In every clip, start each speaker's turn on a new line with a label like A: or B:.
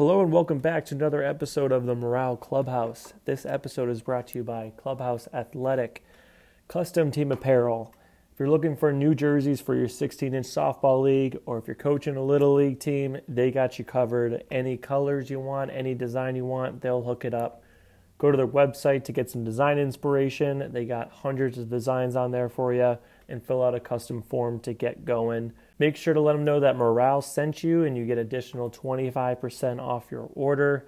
A: Hello and welcome back to another episode of the Morale Clubhouse. This episode is brought to you by Clubhouse Athletic, custom team apparel. If you're looking for new jerseys for your 16 inch softball league, or if you're coaching a little league team, they got you covered. Any colors you want, any design you want, they'll hook it up. Go to their website to get some design inspiration. They got hundreds of designs on there for you, and fill out a custom form to get going. Make sure to let them know that Morale sent you and you get additional 25% off your order.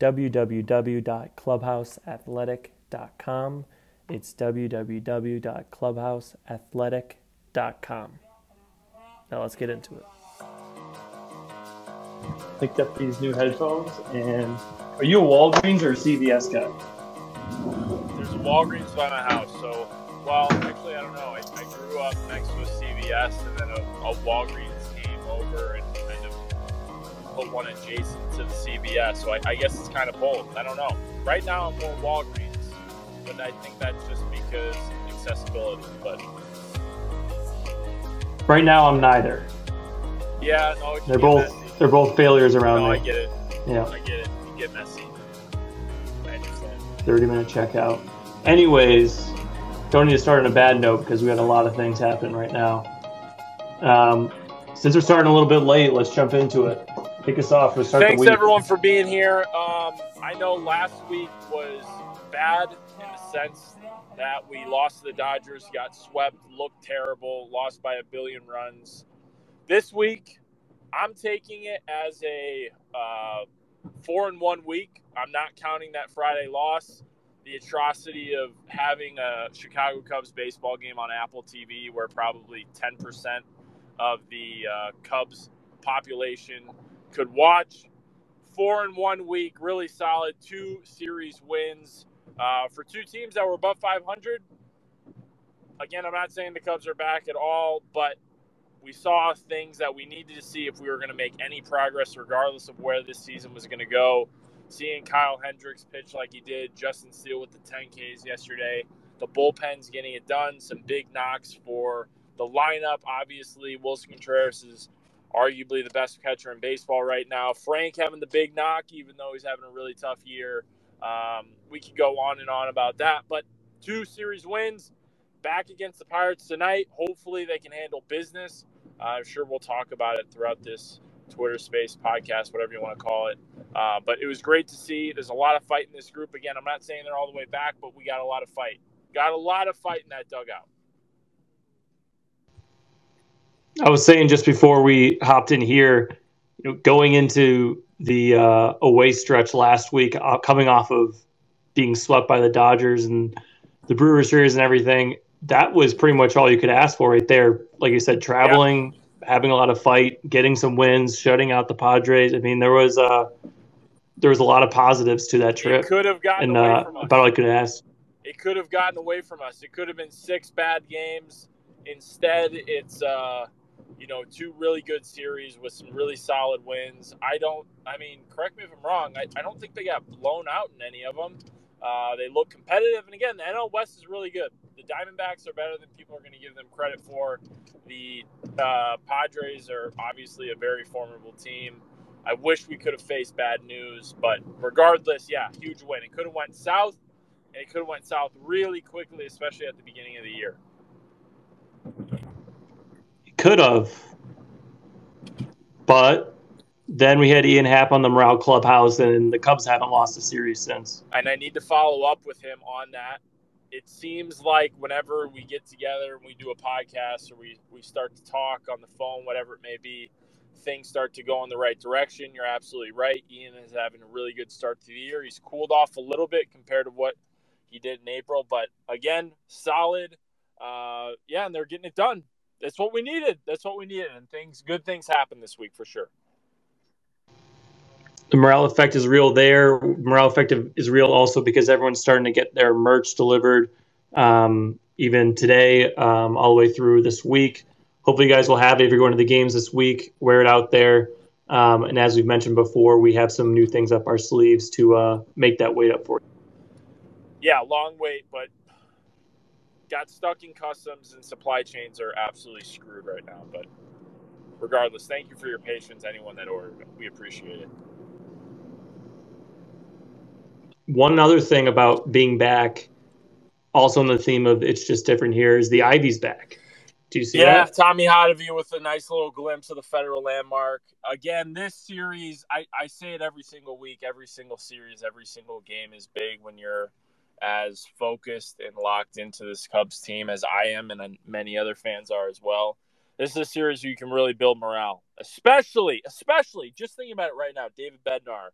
A: www.clubhouseathletic.com. It's www.clubhouseathletic.com. Now let's get into it. Picked up these new headphones, and are you a Walgreens or a CVS guy?
B: There's a Walgreens by my house, so well, actually, I don't know. I, I grew up next to a CVS, and then a, a Walgreens came over and kind of put one adjacent to the CVS. So I, I guess it's kind of both. I don't know. Right now, I'm more Walgreens, but I think that's just because accessibility. But
A: right now, I'm neither.
B: Yeah, no,
A: they're both messy. they're both failures around
B: no,
A: me.
B: I get it.
A: Yeah,
B: I get it. You get messy. I understand.
A: Thirty minute checkout. Anyways, don't need to start on a bad note because we got a lot of things happening right now. Um, since we're starting a little bit late, let's jump into it. Kick us off. Let's start
B: Thanks everyone for being here. Um, I know last week was bad in the sense that we lost to the Dodgers, got swept, looked terrible, lost by a billion runs. This week, I'm taking it as a uh, four and one week. I'm not counting that Friday loss the atrocity of having a Chicago Cubs baseball game on Apple TV where probably 10% of the uh, Cubs population could watch. Four in one week, really solid. Two series wins uh, for two teams that were above 500. Again, I'm not saying the Cubs are back at all, but we saw things that we needed to see if we were going to make any progress, regardless of where this season was going to go seeing Kyle Hendricks pitch like he did, Justin Steele with the 10Ks yesterday, the bullpen's getting it done, some big knocks for the lineup. Obviously, Willson Contreras is arguably the best catcher in baseball right now. Frank having the big knock, even though he's having a really tough year. Um, we could go on and on about that, but two series wins back against the Pirates tonight. Hopefully, they can handle business. Uh, I'm sure we'll talk about it throughout this Twitter space, podcast, whatever you want to call it. Uh, but it was great to see. There's a lot of fight in this group. Again, I'm not saying they're all the way back, but we got a lot of fight. Got a lot of fight in that dugout.
A: I was saying just before we hopped in here, you know, going into the uh, away stretch last week, uh, coming off of being swept by the Dodgers and the Brewers series and everything, that was pretty much all you could ask for right there. Like you said, traveling, yeah having a lot of fight, getting some wins, shutting out the Padres. I mean, there was uh, there was a lot of positives to that trip.
B: It could have gotten
A: and,
B: away
A: uh,
B: from us.
A: About all I could ask.
B: It could have gotten away from us. It could have been six bad games. Instead, it's uh, you know two really good series with some really solid wins. I don't. I mean, correct me if I'm wrong. I, I don't think they got blown out in any of them. Uh, they look competitive, and again, the NL West is really good. The Diamondbacks are better than people are going to give them credit for. The uh, Padres are obviously a very formidable team. I wish we could have faced bad news, but regardless, yeah, huge win. It could have went south, and it could have went south really quickly, especially at the beginning of the year.
A: Could have, but then we had Ian Happ on the Morale Clubhouse, and the Cubs haven't lost a series since.
B: And I need to follow up with him on that. It seems like whenever we get together and we do a podcast or we, we start to talk on the phone, whatever it may be, things start to go in the right direction. You're absolutely right. Ian is having a really good start to the year. He's cooled off a little bit compared to what he did in April, but again, solid. Uh, yeah, and they're getting it done. That's what we needed. That's what we needed, and things, good things happen this week for sure
A: the morale effect is real there. Morale effect is real also because everyone's starting to get their merch delivered. Um, even today, um, all the way through this week. Hopefully, you guys will have it if you're going to the games this week. Wear it out there. Um, and as we've mentioned before, we have some new things up our sleeves to uh, make that wait up for you.
B: Yeah, long wait, but got stuck in customs and supply chains are absolutely screwed right now. But regardless, thank you for your patience, anyone that ordered. We appreciate it.
A: one other thing about being back, also on the theme of it's just different here, is the Ivy's back. Do you see
B: yeah,
A: that?
B: Tommy Hottovy with a nice little glimpse of the federal landmark. Again, this series, I, I say it every single week, every single series, every single game is big when you're as focused and locked into this Cubs team as I am and many other fans are as well. This is a series where you can really build morale, especially, especially just thinking about it right now, David Bednar.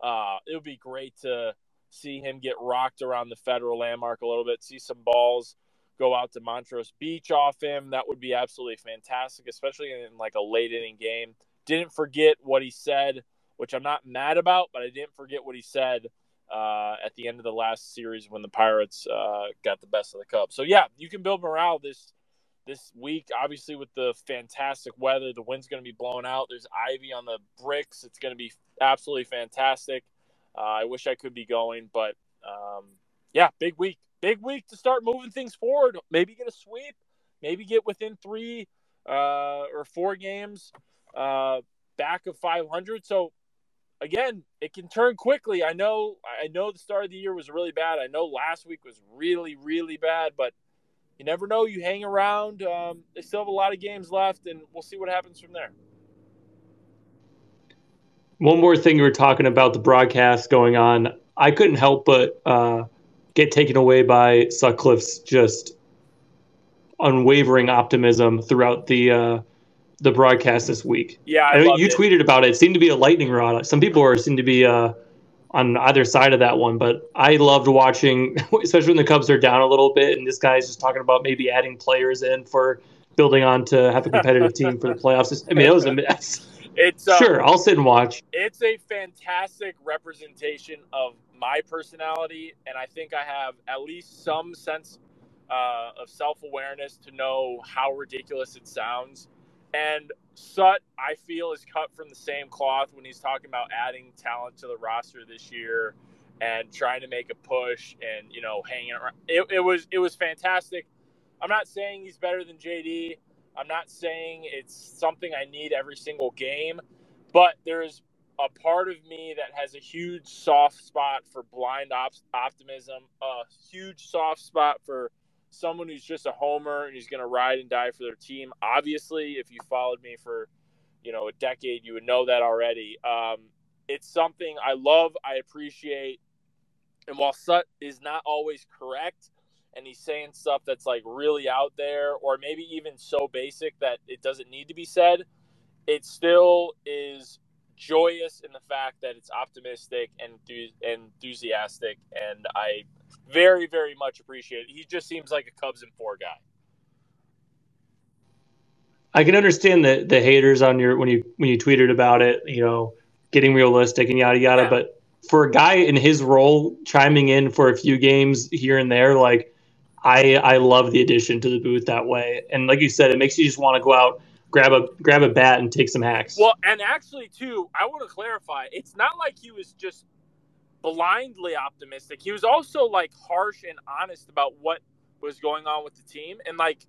B: Uh, it would be great to see him get rocked around the federal landmark a little bit, see some balls go out to Montrose Beach off him. That would be absolutely fantastic, especially in like a late inning game. Didn't forget what he said, which I'm not mad about, but I didn't forget what he said uh, at the end of the last series when the Pirates uh, got the best of the Cubs. So yeah, you can build morale this this week. Obviously, with the fantastic weather, the wind's going to be blowing out. There's ivy on the bricks. It's going to be absolutely fantastic. Uh, I wish I could be going, but um, yeah, big week big week to start moving things forward. Maybe get a sweep, maybe get within three uh, or four games uh, back of 500. So again, it can turn quickly. I know, I know the start of the year was really bad. I know last week was really, really bad, but you never know. You hang around. Um, they still have a lot of games left, and we'll see what happens from there.
A: One more thing you were talking about the broadcast going on. I couldn't help but uh, get taken away by Sutcliffe's just unwavering optimism throughout the uh, the broadcast this week.
B: Yeah,
A: I I you it. tweeted about it. it. Seemed to be a lightning rod. Some people are seem to be uh, on either side of that one, but I loved watching, especially when the Cubs are down a little bit, and this guy's just talking about maybe adding players in for building on to have a competitive team for the playoffs. I mean, it was a mess.
B: It's uh,
A: sure I'll sit and watch.
B: It's a fantastic representation of my personality, and I think I have at least some sense uh, of self awareness to know how ridiculous it sounds. And Sut, I feel, is cut from the same cloth when he's talking about adding talent to the roster this year and trying to make a push and you know hanging around. It, it was it was fantastic. I'm not saying he's better than JD. I'm not saying it's something I need every single game, but there's a part of me that has a huge soft spot for blind op- optimism, a huge soft spot for someone who's just a homer and who's going to ride and die for their team. Obviously, if you followed me for you know a decade, you would know that already. Um, it's something I love, I appreciate, and while Sut is not always correct, and he's saying stuff that's like really out there, or maybe even so basic that it doesn't need to be said, it still is joyous in the fact that it's optimistic and enthusiastic, and I very, very much appreciate it. He just seems like a Cubs and four guy.
A: I can understand the the haters on your when you when you tweeted about it, you know, getting realistic and yada yada. Yeah. But for a guy in his role, chiming in for a few games here and there, like I I love the addition to the booth that way. And like you said, it makes you just want to go out grab a grab a bat and take some hacks.
B: Well, and actually, too, I want to clarify. It's not like he was just blindly optimistic. He was also like harsh and honest about what was going on with the team, and like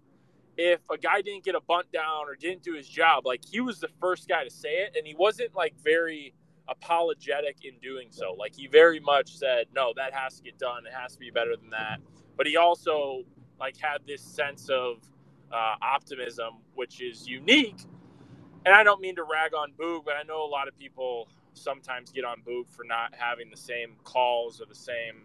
B: if a guy didn't get a bunt down or didn't do his job, like he was the first guy to say it, and he wasn't like very apologetic in doing so. Like he very much said, "No, that has to get done. It has to be better than that." But he also like had this sense of uh, optimism, which is unique. And I don't mean to rag on Boog, but I know a lot of people sometimes get on Boog for not having the same calls or the same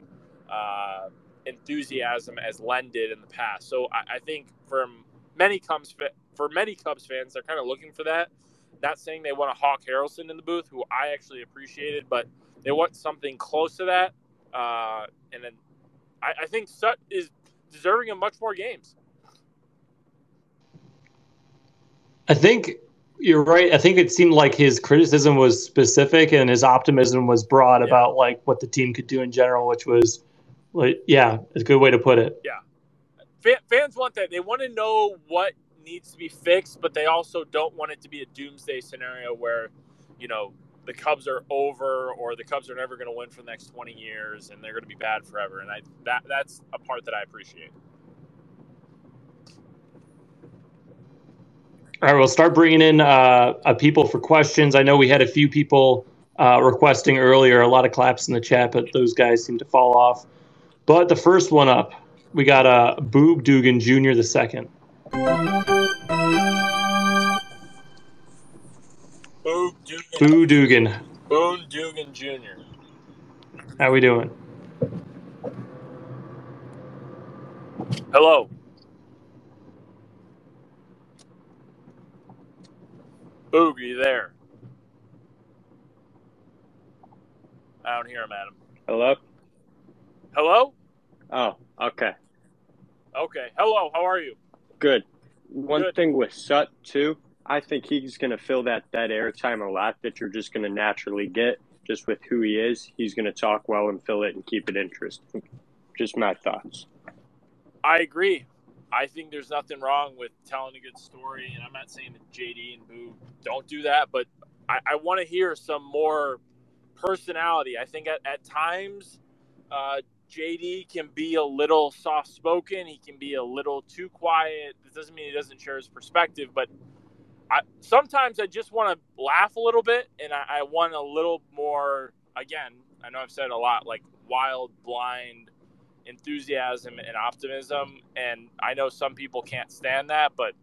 B: uh, enthusiasm as Len did in the past. So I, I think from many Cubs for many Cubs fans, they're kind of looking for that. Not saying they want a Hawk Harrelson in the booth, who I actually appreciated, but they want something close to that. Uh, and then I, I think Sut is deserving of much more games.
A: I think you're right. I think it seemed like his criticism was specific and his optimism was broad yeah. about like what the team could do in general, which was, like, yeah, a good way to put it.
B: Yeah, fans want that. They want to know what needs to be fixed, but they also don't want it to be a doomsday scenario where, you know, the Cubs are over or the Cubs are never going to win for the next 20 years and they're going to be bad forever. And I that that's a part that I appreciate.
A: All right, we'll start bringing in uh, uh, people for questions. I know we had a few people uh, requesting earlier. A lot of claps in the chat, but those guys seem to fall off. But the first one up, we got uh, Boob Dugan Jr. the second.
B: Boob Dugan.
A: Boo Dugan.
B: Boone Dugan Jr.
A: How we doing?
B: Hello. Boog, are you there? I don't hear him, Adam.
C: Hello?
B: Hello?
C: Oh, okay.
B: Okay. Hello, how are you?
C: Good. One
B: Good.
C: thing with Sut, too, I think he's going to fill that dead airtime a lot that you're just going to naturally get just with who he is. He's going to talk well and fill it and keep it interesting. Just my thoughts.
B: I agree. I think there's nothing wrong with telling a good story, and I'm not saying that JD and Boo don't do that, but I, I want to hear some more personality. I think at, at times uh, JD can be a little soft spoken. He can be a little too quiet. This doesn't mean he doesn't share his perspective, but I, sometimes I just want to laugh a little bit, and I, I want a little more. Again, I know I've said a lot, like wild, blind enthusiasm and optimism. And I know some people can't stand that, but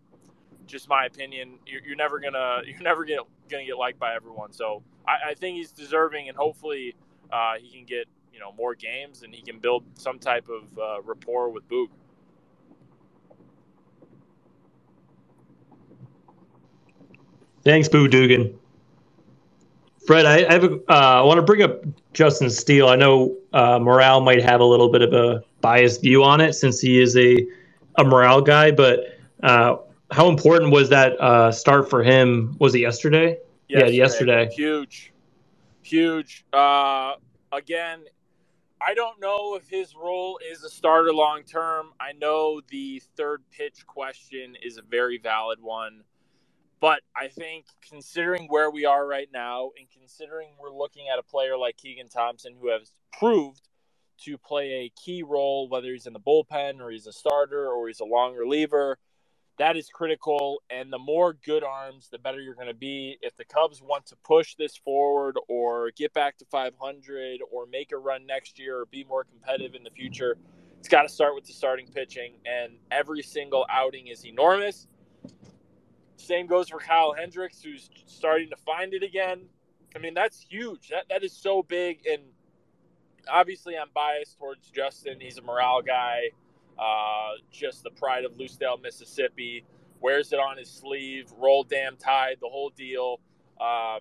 B: just my opinion, you're, you're never gonna you're never get, gonna get liked by everyone. So I, I think he's deserving, and hopefully uh, he can get you know more games and he can build some type of uh, rapport with Boog.
A: Thanks, Boo Dugan. Fred, I, I uh, I want to bring up Justin Steele. I know uh, Morale might have a little bit of a biased view on it since he is a a morale guy, but uh, how important was that uh, start for him? Was it yesterday? Yeah, yesterday.
B: Huge, huge. Uh, again, I don't know if his role is a starter long term. I know the third pitch question is a very valid one. But I think considering where we are right now and considering we're looking at a player like Keegan Thompson who has proved to play a key role, whether he's in the bullpen or he's a starter or he's a long reliever, that is critical. And the more good arms, the better you're going to be. If the Cubs want to push this forward or get back to 500 or make a run next year or be more competitive in the future, it's got to start with the starting pitching. And every single outing is enormous. Same goes for Kyle Hendricks, who's starting to find it again. I mean, that's huge. That that is so big. And obviously, I'm biased towards Justin. He's a morale guy. Uh, just the pride of Lucedale, Mississippi. Wears it on his sleeve. Roll damn tide. The whole deal. Um,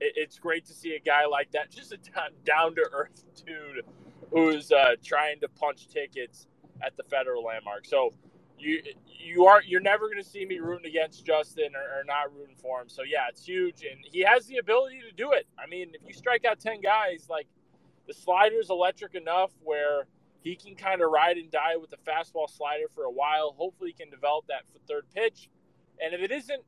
B: it, it's great to see a guy like that. Just a down to earth dude who's uh, trying to punch tickets at the federal landmark. So you you are you're never going to see me rooting against Justin or, or, not rooting for him. So yeah, it's huge, and he has the ability to do it. I mean, if you strike out ten guys, like the slider's electric enough where he can kind of ride and die with the fastball slider for a while. Hopefully, he can develop that for third pitch. And if it isn't,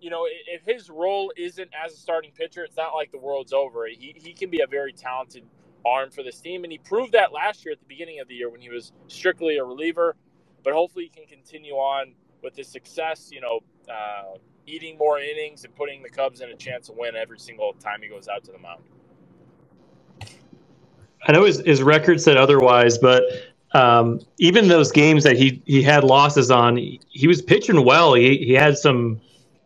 B: you know, if his role isn't as a starting pitcher, it's not like the world's over. He he can be a very talented arm for this team, and he proved that last year at the beginning of the year when he was strictly a reliever but hopefully he can continue on with his success. You know, uh, eating more innings and putting the Cubs in a chance to win every single time he goes out to the mound.
A: I know his, his record said otherwise, but um, even those games that he, he had losses on, he, he was pitching well. He, he had some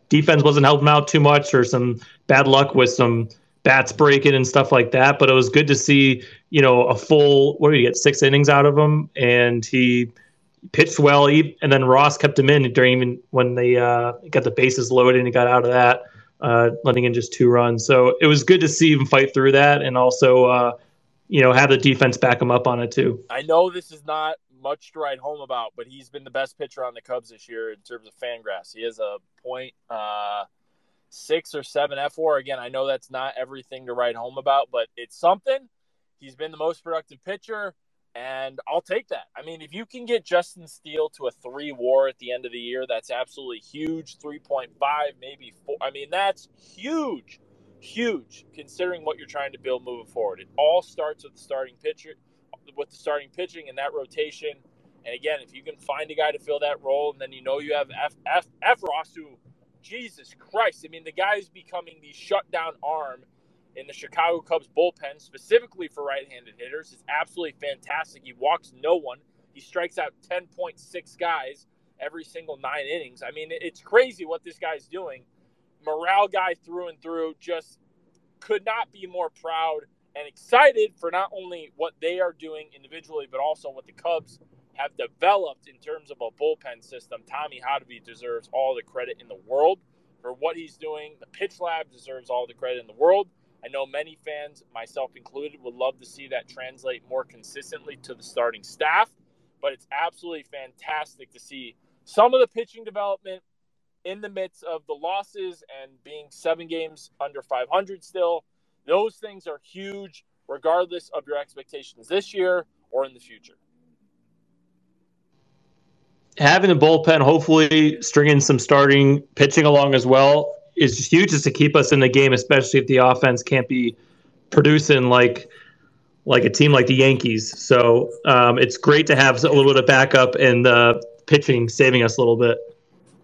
A: defense wasn't helping out too much, or some bad luck with some bats breaking and stuff like that. But it was good to see, you know, a full what did he get six innings out of him, and he pitched well, and then Ross kept him in during even when they uh, got the bases loaded and he got out of that, uh, letting in just two runs. So it was good to see him fight through that, and also uh, you know have the defense back him up on it too.
B: I know this is not much to write home about, but he's been the best pitcher on the Cubs this year in terms of Fangraphs. He has a point uh, six or seven fWAR. Again, I know that's not everything to write home about, but it's something. He's been the most productive pitcher and I'll take that. I mean, if you can get Justin Steele to a three war at the end of the year, that's absolutely huge. 3.5, maybe four. I mean, that's huge, huge considering what you're trying to build moving forward. It all starts with the starting pitcher, with the starting pitching and that rotation. And again, if you can find a guy to fill that role, and then you know you have F, F, F Ross, who, Jesus Christ, I mean, the guy is becoming the shutdown arm in the Chicago Cubs bullpen, specifically for right handed hitters, is absolutely fantastic. He walks no one, he strikes out 10.6 guys every single nine innings. I mean, it's crazy what this guy's doing. Morale guy through and through, just could not be more proud and excited for not only what they are doing individually, but also what the Cubs have developed in terms of a bullpen system. Tommy Hottovy deserves all the credit in the world for what he's doing. The pitch lab deserves all the credit in the world. I know many fans, myself included, would love to see that translate more consistently to the starting staff, but it's absolutely fantastic to see some of the pitching development in the midst of the losses and being seven games under 500 still. Those things are huge, regardless of your expectations this year or in the future.
A: Having the bullpen, hopefully stringing some starting pitching along as well, is huge just to keep us in the game, especially if the offense can't be producing like like a team like the Yankees. So um, it's great to have a little bit of backup and the pitching saving us a little bit.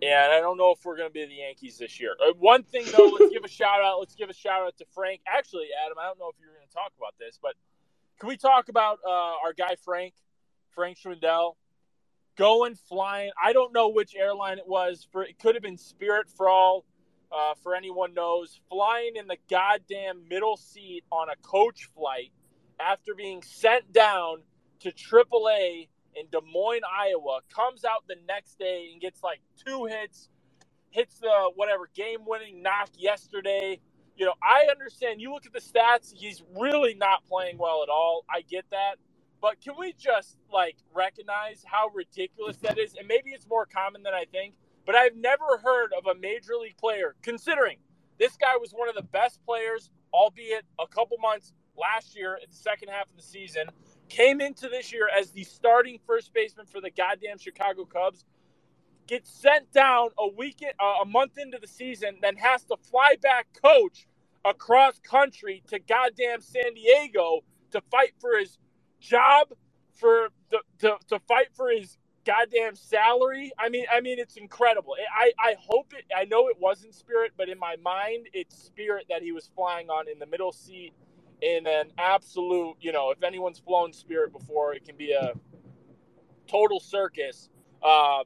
B: Yeah, and I don't know if we're going to be the Yankees this year. Uh, one thing though, let's give a shout out. Let's give a shout out to Frank. Actually, Adam, I don't know if you're going to talk about this, but can we talk about uh, our guy Frank, Frank Schwindel, going flying? I don't know which airline it was. For it could have been Spirit for all uh, for anyone knows, flying in the goddamn middle seat on a coach flight after being sent down to AAA in Des Moines, Iowa, comes out the next day and gets like two hits, hits the whatever game winning knock yesterday. You know, I understand. You look at the stats, he's really not playing well at all. I get that. But can we just like recognize how ridiculous that is? And maybe it's more common than I think but I've never heard of a major league player, considering this guy was one of the best players, albeit a couple months last year in the second half of the season, came into this year as the starting first baseman for the goddamn Chicago Cubs, gets sent down a week, uh, a month into the season, then has to fly back coach across country to goddamn San Diego to fight for his job, for the, to, to fight for his goddamn salary. I mean, I mean, it's incredible. I, I hope it. I know it wasn't Spirit, but in my mind, it's Spirit that he was flying on in the middle seat in an absolute. You know, if anyone's flown Spirit before, it can be a total circus. Uh,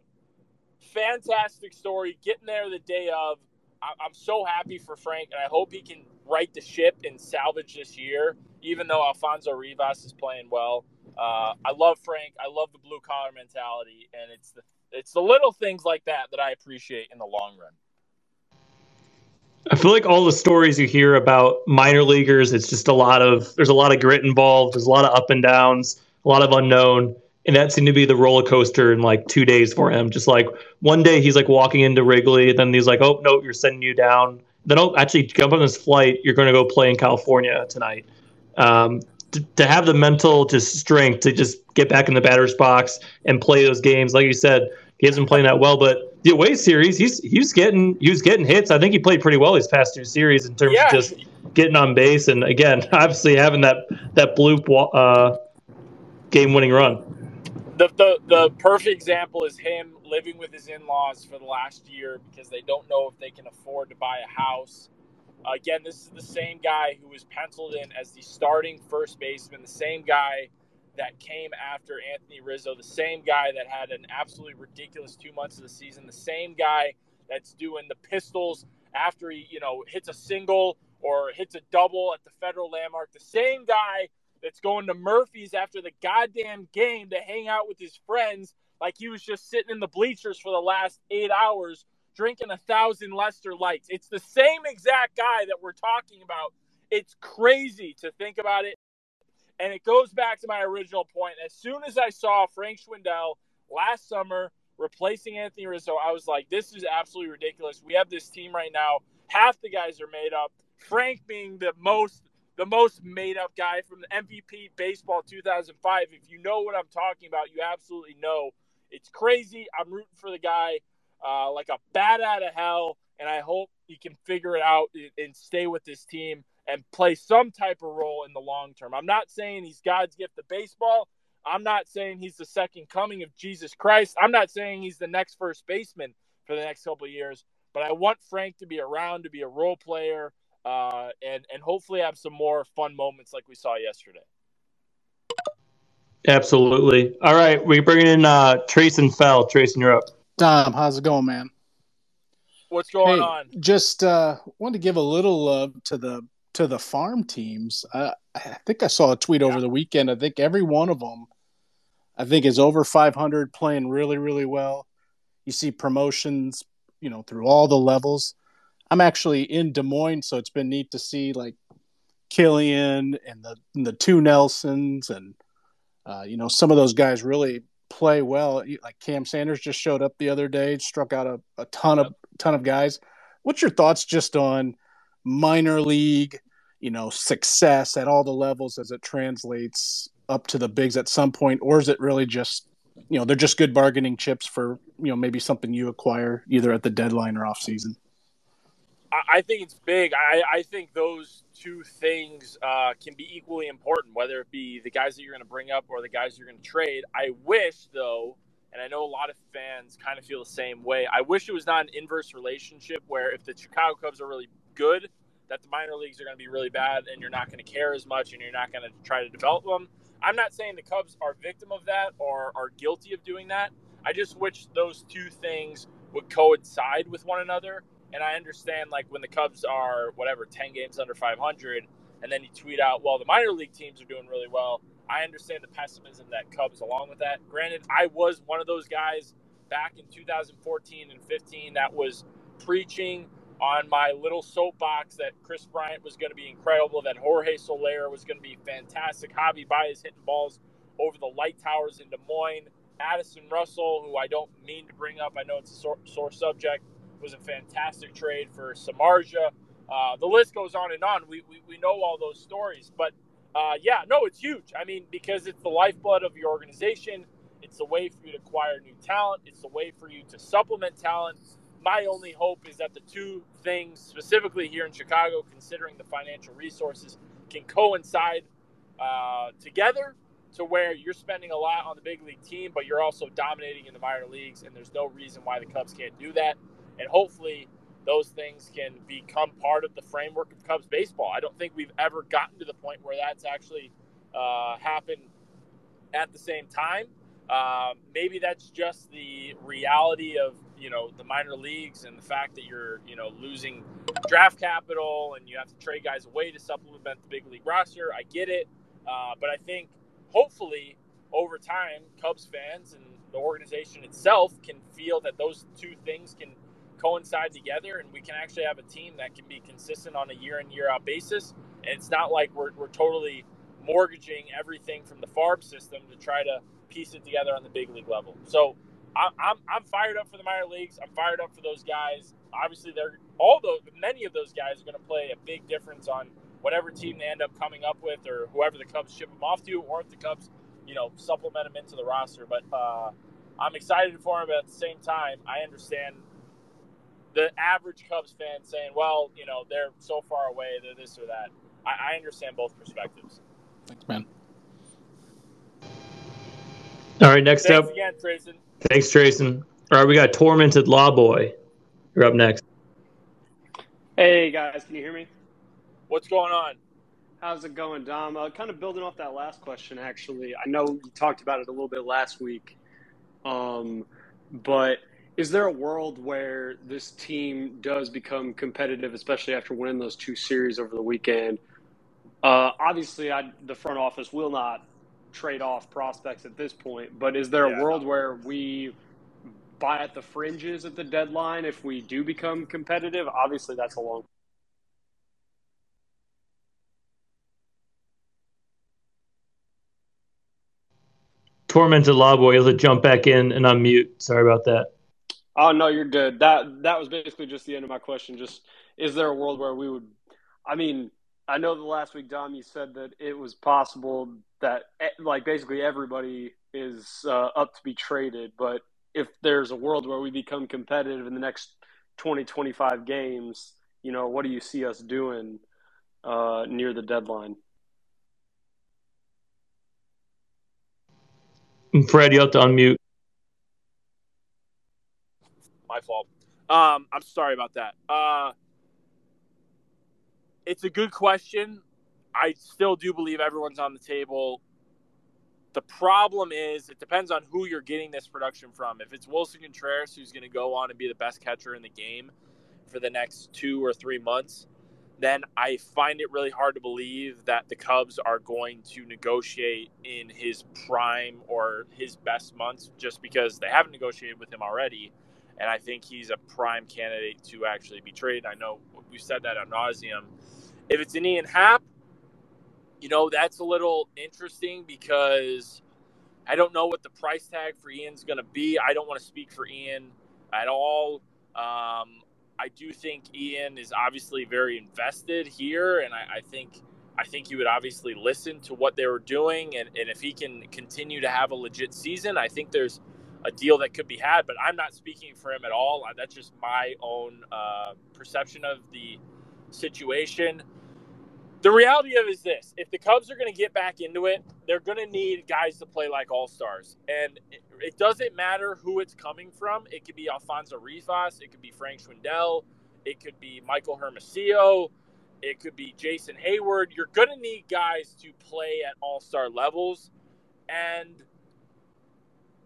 B: fantastic story. Getting there the day of. I, I'm so happy for Frank, and I hope he can right the ship and salvage this year. Even though Alfonso Rivas is playing well. Uh, I love Frank. I love the blue collar mentality, and it's the it's the little things like that that I appreciate in the long run.
A: I feel like all the stories you hear about minor leaguers, it's just a lot of there's a lot of grit involved. There's a lot of up and downs, a lot of unknown, and that seemed to be the roller coaster in like two days for him. Just like one day he's like walking into Wrigley, then he's like, "Oh no, you're sending you down." Then oh, actually jump on this flight. You're going to go play in California tonight. Um, to, have the mental just strength to just get back in the batter's box and play those games. Like you said, he hasn't been playing that well, but the away series, he's he's getting he was getting hits. I think he played pretty well these past two series in terms yeah. of just getting on base and again, obviously having that that bloop uh, game winning run.
B: The, the the perfect example is him living with his in laws for the last year because they don't know if they can afford to buy a house Again, this is the same guy who was penciled in as the starting first baseman, the same guy that came after Anthony Rizzo, the same guy that had an absolutely ridiculous two months of the season, the same guy that's doing the pistols after he, you know, hits a single or hits a double at the federal landmark, the same guy that's going to Murphy's after the goddamn game to hang out with his friends like he was just sitting in the bleachers for the last eight hours drinking a thousand Lester Lights. It's the same exact guy that we're talking about. It's crazy to think about it. And it goes back to my original point. As soon as I saw Frank Schwindel last summer replacing Anthony Rizzo, I was like, this is absolutely ridiculous. We have this team right now. Half the guys are made up. Frank being the most the most made up guy from the MVP baseball 2005. If you know what I'm talking about, you absolutely know. It's crazy. I'm rooting for the guy uh, like a bat out of hell, and I hope he can figure it out and stay with this team and play some type of role in the long term. I'm not saying he's God's gift to baseball. I'm not saying he's the second coming of Jesus Christ. I'm not saying he's the next first baseman for the next couple of years, but I want Frank to be around to be a role player uh, and and hopefully have some more fun moments like we saw yesterday.
A: Absolutely. All right, we bring in uh, and Fell. Trayson, you're up.
D: Dom, how's it going, man?
B: What's going
D: Hey,
B: on?
D: Just uh, wanted to give a little love to the to the farm teams. I, I think I saw a tweet over the weekend. I think every one of them, I think, is over 500, playing really, really well. You see promotions, you know, through all the levels. I'm actually in Des Moines, so it's been neat to see like Kilian and the and the two Nelsons and uh, you know some of those guys really play well. Like Cam Sanders just showed up the other day, struck out a, a ton of ton of guys. What's your thoughts just on minor league, you know, success at all the levels as it translates up to the bigs at some point, or is it really just you know they're just good bargaining chips for you know maybe something you acquire either at the deadline or off season?
B: I, think it's big. I, I think those two things uh, can be equally important, whether it be the guys that you're going to bring up or the guys you're going to trade. I wish, though, and I know a lot of fans kind of feel the same way. I wish it was not an inverse relationship where if the Chicago Cubs are really good, that the minor leagues are going to be really bad and you're not going to care as much and you're not going to try to develop them. I'm not saying the Cubs are victim of that or are guilty of doing that. I just wish those two things would coincide with one another. And I understand, like, when the Cubs are, whatever, 10 games under 500, and then you tweet out, well, the minor league teams are doing really well. I understand the pessimism that Cubs along with that. Granted, I was one of those guys back in 2014 and 15 that was preaching on my little soapbox that Kris Bryant was going to be incredible, that Jorge Soler was going to be fantastic, Javi Baez hitting balls over the light towers in Des Moines, Addison Russell, who I don't mean to bring up, I know it's a sore, sore subject, was a fantastic trade for Samardzija. Uh, the list goes on and on. We, we, we know all those stories, but uh, yeah, no, it's huge. I mean, because it's the lifeblood of your organization. It's a way for you to acquire new talent. It's a way for you to supplement talent. My only hope is that the two things, specifically here in Chicago, considering the financial resources, can coincide uh, together to where you're spending a lot on the big league team, but you're also dominating in the minor leagues, and there's no reason why the Cubs can't do that. And hopefully, those things can become part of the framework of Cubs baseball. I don't think we've ever gotten to the point where that's actually uh, happened at the same time. Um, maybe that's just the reality of you know the minor leagues and the fact that you're you know losing draft capital and you have to trade guys away to supplement the big league roster. I get it, uh, but I think hopefully over time, Cubs fans and the organization itself can feel that those two things can coincide together and we can actually have a team that can be consistent on a year in year out basis. And it's not like we're, we're totally mortgaging everything from the farm system to try to piece it together on the big league level. So I'm, I'm, I'm fired up for the minor leagues. I'm fired up for those guys. Obviously they're all those many of those guys are going to play a big difference on whatever team they end up coming up with or whoever the cubs ship them off to or if the cubs you know supplement them into the roster. But uh, i'm excited for them but at the same time i understand the average Cubs fan saying, well, you know, they're so far away, they're this or that. I, I understand both perspectives.
D: Thanks, man.
A: All right, next
B: Thanks
A: up.
B: again, Trayson.
A: Thanks, Trayson. All right, we got Tormented Law Boy. You're up next.
C: Hey guys, can you hear me?
B: What's going on?
C: How's it going, Dom? Uh, kind of building off that last question, actually. I know you talked about it a little bit last week, um, but is there a world where this team does become competitive, especially after winning those two series over the weekend? Uh, obviously, I, the front office will not trade off prospects at this point, but is there
B: Yeah.
C: a world where we buy at the fringes at the deadline if we do become competitive? Obviously, that's a long
A: Tormented Law Boy, you'll have to jump back in and unmute. Sorry about that.
C: Oh no, you're good. That that was basically just the end of my question. Just is there a world where we would? I mean, I know the last week, Dom, you said that it was possible that eh, like basically everybody is uh, up to be traded, but if there's a world where we become competitive in the next 20, 25 games, you know, what do you see us doing uh, near the deadline?
A: Fred, you'll have to unmute.
B: My fault. Um, I'm sorry about that. Uh, it's a good question. I still do believe everyone's on the table. The problem is, it depends on who you're getting this production from. If it's Willson Contreras, who's going to go on and be the best catcher in the game for the next two or three months, then I find it really hard to believe that the Cubs are going to negotiate in his prime or his best months just because they haven't negotiated with him already. And I think he's a prime candidate to actually be traded. I know we've said that on nauseum. If it's an Ian Happ, you know, that's a little interesting because I don't know what the price tag for Ian's going to be. I don't want to speak for Ian at all. Um, I do think Ian is obviously very invested here, and I, I, think I think he would obviously listen to what they were doing, and, and if he can continue to have a legit season, I think there's a deal that could be had. But I'm not speaking for him at all. That's just my own uh, perception of the situation the reality of it is this if the Cubs are going to get back into it, they're going to need guys to play like all stars. And it, it, doesn't matter who it's coming from. It could be Alfonso Rivas, it could be Frank Schwindel, it could be Michael Hermosillo, it could be Jason Heyward. You're going to need guys to play at all star levels. And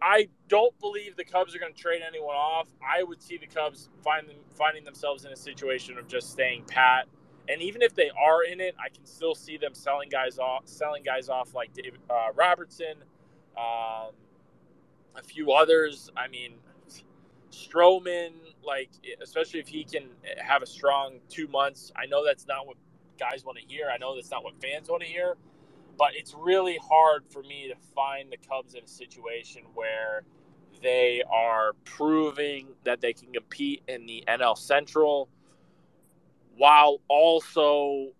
B: I don't believe the Cubs are going to trade anyone off. I would see the Cubs find them, finding themselves in a situation of just staying pat and even if they are in it, I can still see them selling guys off, selling guys off like David uh, Robertson, um, a few others. I mean, Stroman, like especially if he can have a strong two months. I know that's not what guys want to hear. I know that's not what fans want to hear. But it's really hard for me to find the Cubs in a situation where they are proving that they can compete in the NL Central while also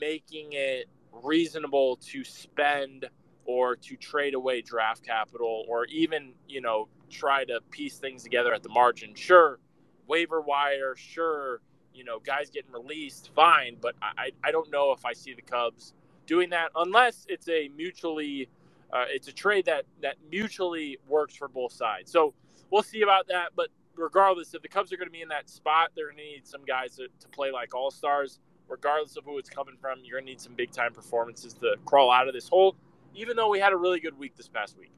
B: making it reasonable to spend or to trade away draft capital or even, you know, try to piece things together at the margin. Sure, waiver wire, sure, you know, guys getting released, fine, but I, I don't know if I see the Cubs doing that unless it's a mutually uh, it's a trade that that mutually works for both sides. So we'll see about that, but regardless, if the Cubs are going to be in that spot, they're going to need some guys to, to play like all stars. Regardless of who it's coming from, you're going to need some big time performances to crawl out of this hole, even though we had a really good week this past week.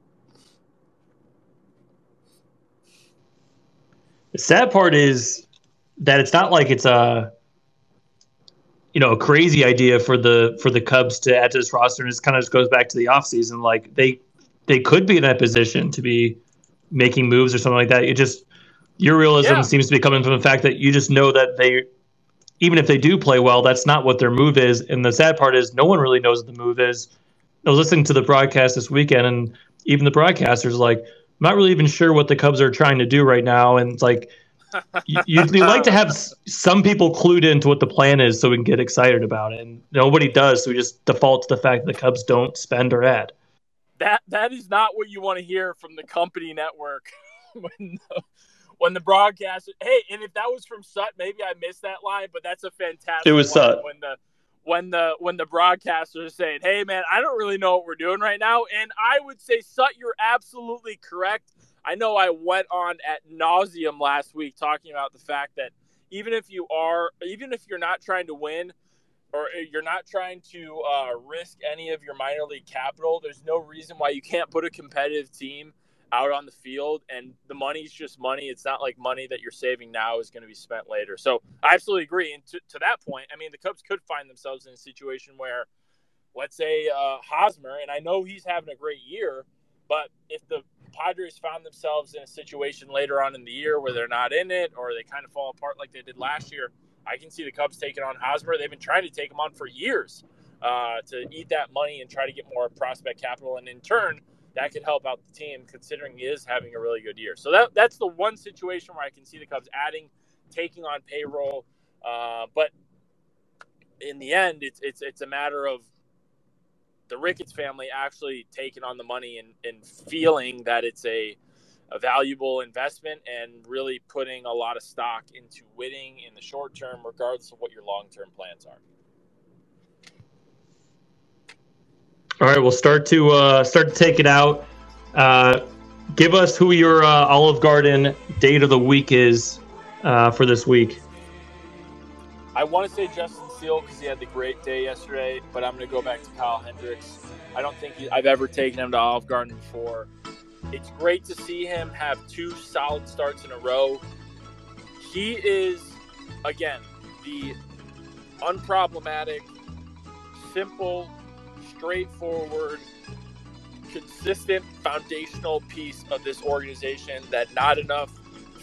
E: The sad part is that it's not like it's a you know a crazy idea for the for the Cubs to add to this roster, and it kind of just goes back to the offseason. Like they they could be in that position to be making moves or something like that. It just your realism yeah. seems to be coming from the fact that you just know that they, even if they do play well, that's not what their move is. And the sad part is, no one really knows what the move is. I was listening to the broadcast this weekend, and even the broadcasters like, I'm not really even sure what the Cubs are trying to do right now. And it's like, you, you, you like to have some people clued into what the plan is so we can get excited about it. And nobody does. So we just default to the fact that the Cubs don't spend or add.
B: That that is not what you want to hear from the company network when the, when the broadcast hey and if that was from sut maybe i missed that line but that's a fantastic
E: it was sut
B: when the when the when the broadcaster is saying hey man i don't really know what we're doing right now and i would say sut you're absolutely correct i know i went on at nauseum last week talking about the fact that even if you are even if you're not trying to win or you're not trying to uh, risk any of your minor league capital there's no reason why you can't put a competitive team out on the field and the money's just money. It's not like money that you're saving now is going to be spent later. So i absolutely agree. And to, to that point i mean the cubs could find themselves in a situation where let's say uh, hosmer and i know he's having a great year but if the padres found themselves in a situation later on in the year where they're not in it or they kind of fall apart like they did last year i can see the cubs taking on hosmer they've been trying to take him on for years uh, to eat that money and try to get more prospect capital and in turn that could help out the team considering he is having a really good year. So that that's the one situation where I can see the Cubs adding, taking on payroll. Uh, but in the end, it's it's it's a matter of the Ricketts family actually taking on the money and, and feeling that it's a a valuable investment and really putting a lot of stock into winning in the short term, regardless of what your long term plans are.
E: All right, we'll start to uh, start to take it out. Uh, give us who your uh, Olive Garden date of the week is uh, for this week.
B: I I want to say Justin Steele because he had the great day yesterday, but I'm going to go back to Kyle Hendricks. I don't think he, I've ever taken him to Olive Garden before. It's great to see him have two solid starts in a row. He is, again, the unproblematic, simple, straightforward, consistent foundational piece of this organization that not enough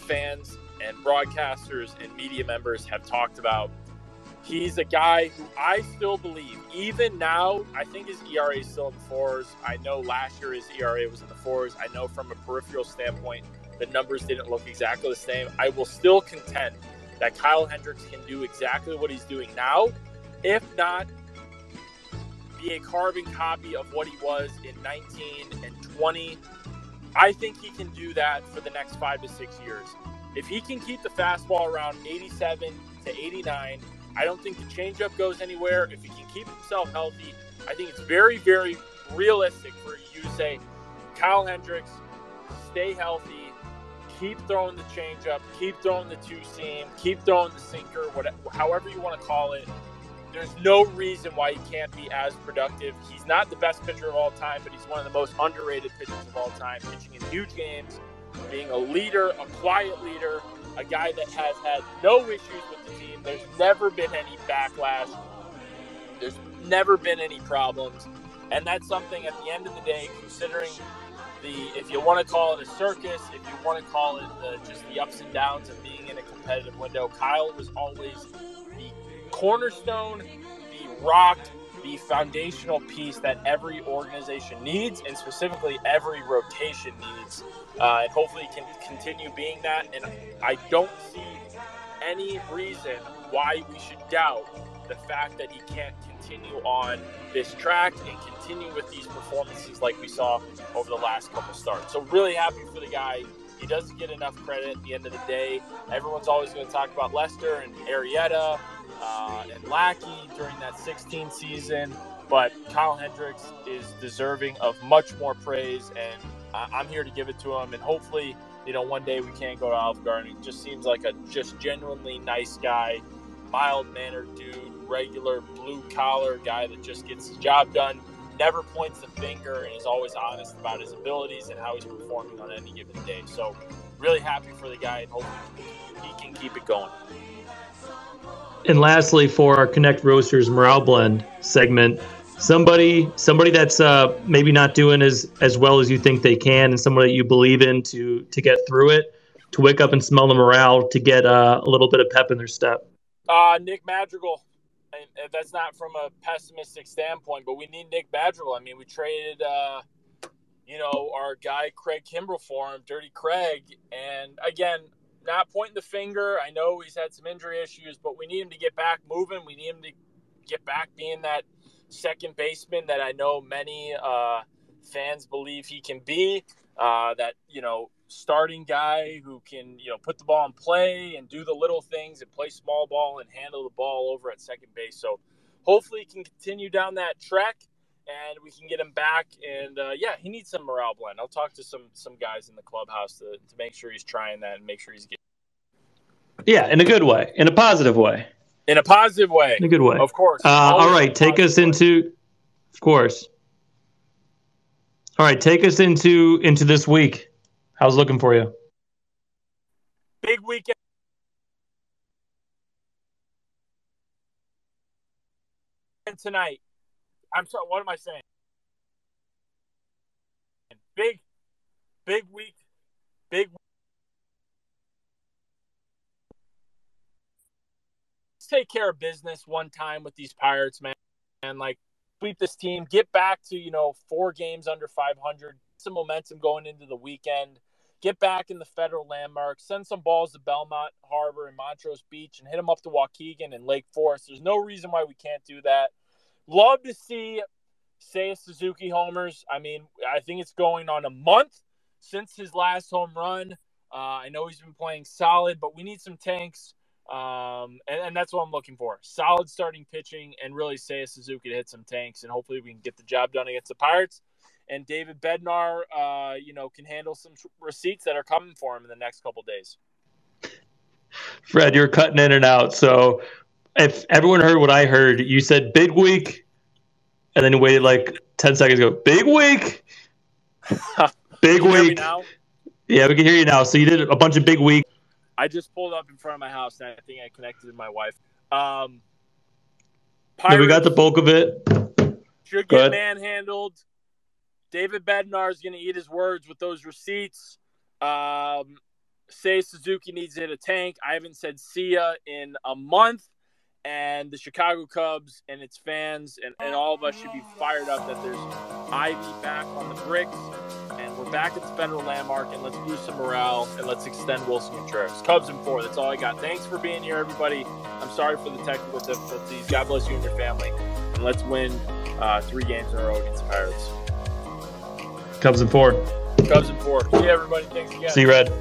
B: fans and broadcasters and media members have talked about. He's a guy who I still believe, even now, I think his ERA is still in the fours. I know last year his ERA was in the fours. I know from a peripheral standpoint, the numbers didn't look exactly the same. I will still contend that Kyle Hendricks can do exactly what he's doing now, if not be a carbon copy of what he was in 19 and 20. I think he can do that for the next five to six years. If he can keep the fastball around 87 to 89, I don't think the changeup goes anywhere. If he can keep himself healthy, I think it's very, very realistic for you to say, Kyle Hendricks, stay healthy, keep throwing the changeup, keep throwing the two seam, keep throwing the sinker, whatever, however you want to call it. There's no reason why he can't be as productive. He's not the best pitcher of all time, but he's one of the most underrated pitchers of all time, pitching in huge games, being a leader, a quiet leader, a guy that has had no issues with the There's never been any backlash. There's never been any problems. And that's something at the end of the day, considering the, if you want to call it a circus, if you want to call it the, just the ups and downs of being in a competitive window, Kyle was always the cornerstone, the rock, the foundational piece that every organization needs, and specifically every rotation needs. Uh, and hopefully can continue being that. And I don't see any reason why we should doubt the fact that he can't continue on this track and continue with these performances like we saw over the last couple starts. So really happy for the guy. He doesn't get enough credit at the end of the day. Everyone's always going to talk about Lester and Arrieta uh, and Lackey during that 16 season, but Kyle Hendricks is deserving of much more praise, and I'm here to give it to him. And hopefully, you know, one day we can't go to Olive Garden. He just seems like a just genuinely nice guy, mild mannered dude, regular blue collar guy that just gets his job done. Never points the finger and is always honest about his abilities and how he's performing on any given day. So, really happy for the guy and hopefully he can keep it going.
E: And lastly, for our Connect Roasters Morale Blend segment, somebody somebody that's uh, maybe not doing as as well as you think they can, and somebody that you believe in to to get through it, to wake up and smell the morale, to get uh, a little bit of pep in their step.
B: Uh, Nick Madrigal. And that's not from a pessimistic standpoint, but we need Nick Madrigal. I mean, we traded, uh, you know, our guy Craig Kimbrel for him, Dirty Craig, and again, not pointing the finger. I know he's had some injury issues, but we need him to get back moving. We need him to get back being that second baseman that I know many uh, fans believe he can be. Uh, that you know, starting guy who can you know put the ball in play and do the little things and play small ball and handle the ball over at second base. So hopefully he can continue down that track and we can get him back. And uh, yeah, he needs some morale blend. I'll talk to some some guys in the clubhouse to, to make sure he's trying that and make sure he's getting.
E: Yeah, in a good way, in a positive way.
B: In a positive way.
E: In a good way.
B: Of course.
E: Uh, all right, take us into, of course. All right, take us into into this week. How's it looking for you?
B: Big weekend. And tonight, I'm sorry. What am I saying? Big, big week, big. Let's take care of business one time with these Pirates, man. And like sweep this team, get back to you know four games under 500, some momentum going into the weekend. Get back in the federal landmark, send some balls to Belmont Harbor and Montrose Beach, and hit them up to Waukegan and Lake Forest. There's no reason why we can't do that. Love to see Seiya Suzuki homers. I mean, I think it's going on a month since his last home run. Uh, I know he's been playing solid, but we need some tanks. Um, and, and, that's what I'm looking for. Solid starting pitching and really Seiya Suzuki to hit some tanks, and hopefully we can get the job done against the Pirates. And David Bednar, uh, you know, can handle some receipts that are coming for him in the next couple days.
E: Fred, you're cutting in and out, so
A: if everyone heard what I heard, you said big week, and then waited like ten seconds. Go big week, big
B: Can you hear me
A: week. Yeah, we can hear you now. So you did a bunch of big week.
B: I just pulled up in front of my house and I think I connected with my wife. Um,
A: Then we got the bulk of it.
B: should get manhandled. David Bednar is going to eat his words with those receipts. Um, Seiya Suzuki needs to hit a tank. I haven't said see ya in a month. And the Chicago Cubs and its fans and, and all of us should be fired up that there's Ivy back on the bricks back at the federal landmark and let's boost some morale and let's extend Willson Contreras. Cubs in four. That's all I got. Thanks for being here, everybody. I'm sorry for the technical difficulties. God bless you and your family. And let's win uh, three games in a row against the Pirates.
A: Cubs in four.
B: Cubs in four. See you, everybody. Thanks again.
A: See you, Red.